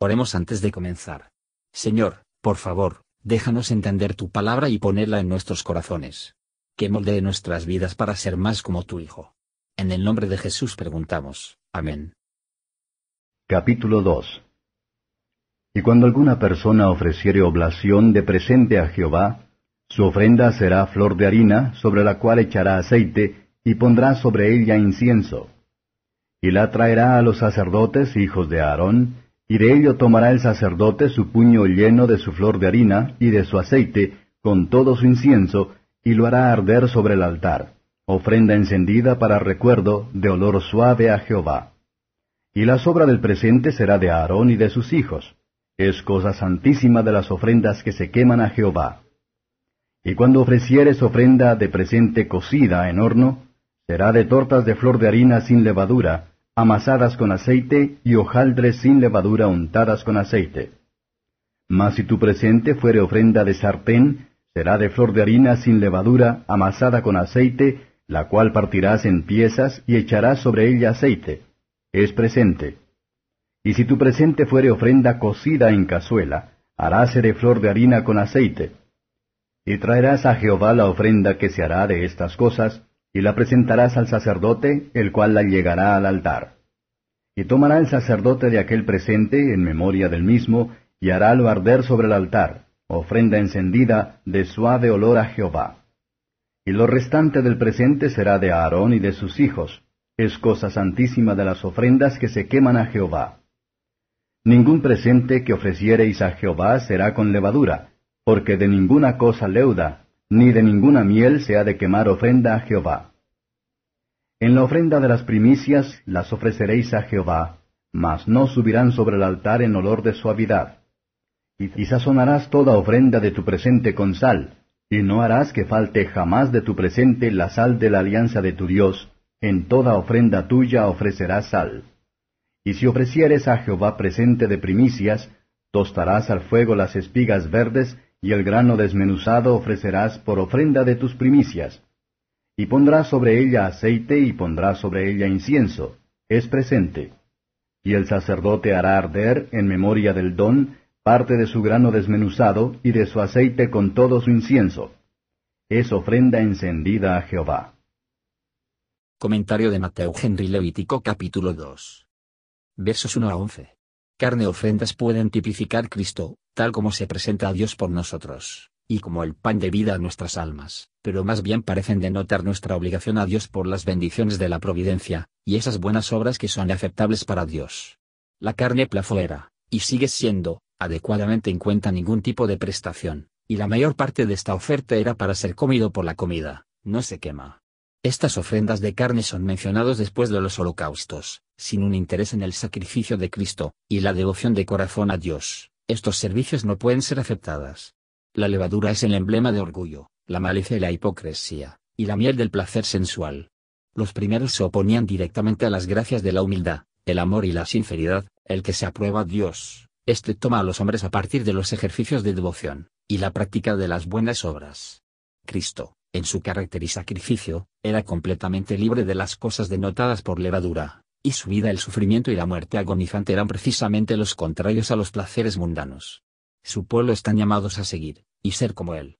Oremos antes de comenzar. Señor, por favor, déjanos entender tu palabra y ponerla en nuestros corazones. Que moldee nuestras vidas para ser más como tu Hijo. En el nombre de Jesús preguntamos. Amén. Capítulo 2 Y cuando alguna persona ofreciere oblación de presente a Jehová, su ofrenda será flor de harina, sobre la cual echará aceite, y pondrá sobre ella incienso. Y la traerá a los sacerdotes, hijos de Aarón, y de ello tomará el sacerdote su puño lleno de su flor de harina y de su aceite, con todo su incienso, y lo hará arder sobre el altar, ofrenda encendida para recuerdo de olor suave a Jehová. Y la sobra del presente será de Aarón y de sus hijos. Es cosa santísima de las ofrendas que se queman a Jehová. Y cuando ofrecieres ofrenda de presente cocida en horno, será de tortas de flor de harina sin levadura, amasadas con aceite, y hojaldres sin levadura untadas con aceite. Mas si tu presente fuere ofrenda de sartén, será de flor de harina sin levadura, amasada con aceite, la cual partirás en piezas y echarás sobre ella aceite. Es presente. Y si tu presente fuere ofrenda cocida en cazuela, haráse de flor de harina con aceite. Y traerás a Jehová la ofrenda que se hará de estas cosas, y la presentarás al sacerdote, el cual la llegará al altar. Y tomará el sacerdote de aquel presente en memoria del mismo, y harálo arder sobre el altar, ofrenda encendida de suave olor a Jehová. Y lo restante del presente será de Aarón y de sus hijos, es cosa santísima de las ofrendas que se queman a Jehová. Ningún presente que ofreciereis a Jehová será con levadura, porque de ninguna cosa leuda, ni de ninguna miel se ha de quemar ofrenda a Jehová. En la ofrenda de las primicias las ofreceréis a Jehová, mas no subirán sobre el altar en olor de suavidad. Y, sazonarás toda ofrenda de tu presente con sal, y no harás que falte jamás de tu presente la sal de la alianza de tu Dios, en toda ofrenda tuya ofrecerás sal. Y si ofrecieres a Jehová presente de primicias, tostarás al fuego las espigas verdes, y el grano desmenuzado ofrecerás por ofrenda de tus primicias. Y pondrás sobre ella aceite y pondrás sobre ella incienso, es presente. Y el sacerdote hará arder, en memoria del don, parte de su grano desmenuzado y de su aceite con todo su incienso. Es ofrenda encendida a Jehová. Comentario de Mateo Henry Levítico capítulo 2. Versos 1 a 11. Carne ofrendas pueden tipificar Cristo, tal como se presenta a Dios por nosotros, y como el pan de vida a nuestras almas, pero más bien parecen denotar nuestra obligación a Dios por las bendiciones de la providencia, y esas buenas obras que son aceptables para Dios. La carne plafo era, y sigue siendo, adecuadamente en cuenta ningún tipo de prestación, y la mayor parte de esta oferta era para ser comido por la comida, no se quema. Estas ofrendas de carne son mencionados después de los holocaustos, sin un interés en el sacrificio de Cristo, y la devoción de corazón a Dios, estos servicios no pueden ser aceptadas. La levadura es el emblema de orgullo, la malicia y la hipocresía, y la miel del placer sensual. Los primeros se oponían directamente a las gracias de la humildad, el amor y la sinceridad, el que se aprueba a Dios, este toma a los hombres a partir de los ejercicios de devoción, y la práctica de las buenas obras. Cristo, en su carácter y sacrificio, era completamente libre de las cosas denotadas por levadura, y su vida el sufrimiento y la muerte agonizante eran precisamente los contrarios a los placeres mundanos. Su pueblo están llamados a seguir, y ser como él.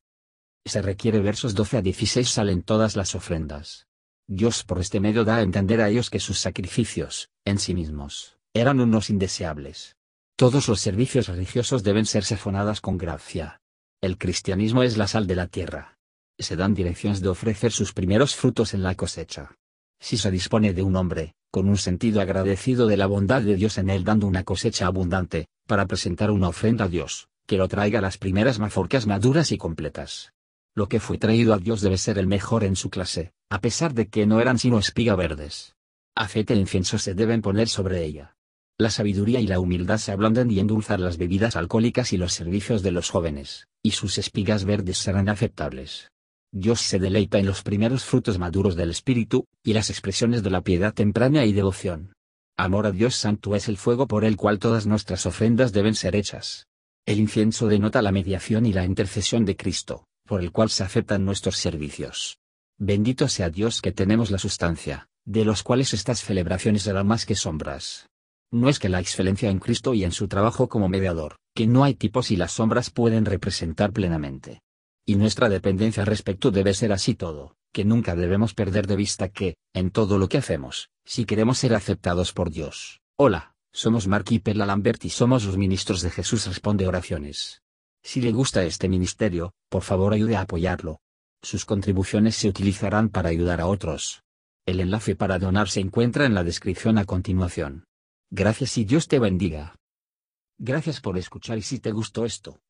Se requiere versos 12 a 16 salen todas las ofrendas. Dios por este medio da a entender a ellos que sus sacrificios, en sí mismos, eran unos indeseables. Todos los servicios religiosos deben ser sazonadas con gracia. El cristianismo es la sal de la tierra. Se dan direcciones de ofrecer sus primeros frutos en la cosecha. Si se dispone de un hombre, con un sentido agradecido de la bondad de Dios en él dando una cosecha abundante, para presentar una ofrenda a Dios, que lo traiga las primeras mazorcas maduras y completas. Lo que fue traído a Dios debe ser el mejor en su clase, a pesar de que no eran sino espiga verdes. Aceite e incienso se deben poner sobre ella. La sabiduría y la humildad se ablandan y endulzar las bebidas alcohólicas y los servicios de los jóvenes, y sus espigas verdes serán aceptables. Dios se deleita en los primeros frutos maduros del Espíritu, y las expresiones de la piedad temprana y devoción. Amor a Dios Santo es el fuego por el cual todas nuestras ofrendas deben ser hechas. El incienso denota la mediación y la intercesión de Cristo, por el cual se aceptan nuestros servicios. Bendito sea Dios que tenemos la sustancia, de los cuales estas celebraciones eran más que sombras. No es que la excelencia en Cristo y en su trabajo como mediador, que no hay tipos y las sombras pueden representar plenamente. Y nuestra dependencia respecto debe ser así todo, que nunca debemos perder de vista que, en todo lo que hacemos, si queremos ser aceptados por Dios. Hola, somos Mark y Perla Lambert y somos los ministros de Jesús Responde Oraciones. Si le gusta este ministerio, por favor ayude a apoyarlo. Sus contribuciones se utilizarán para ayudar a otros. El enlace para donar se encuentra en la descripción a continuación. Gracias y Dios te bendiga. Gracias por escuchar y si te gustó esto,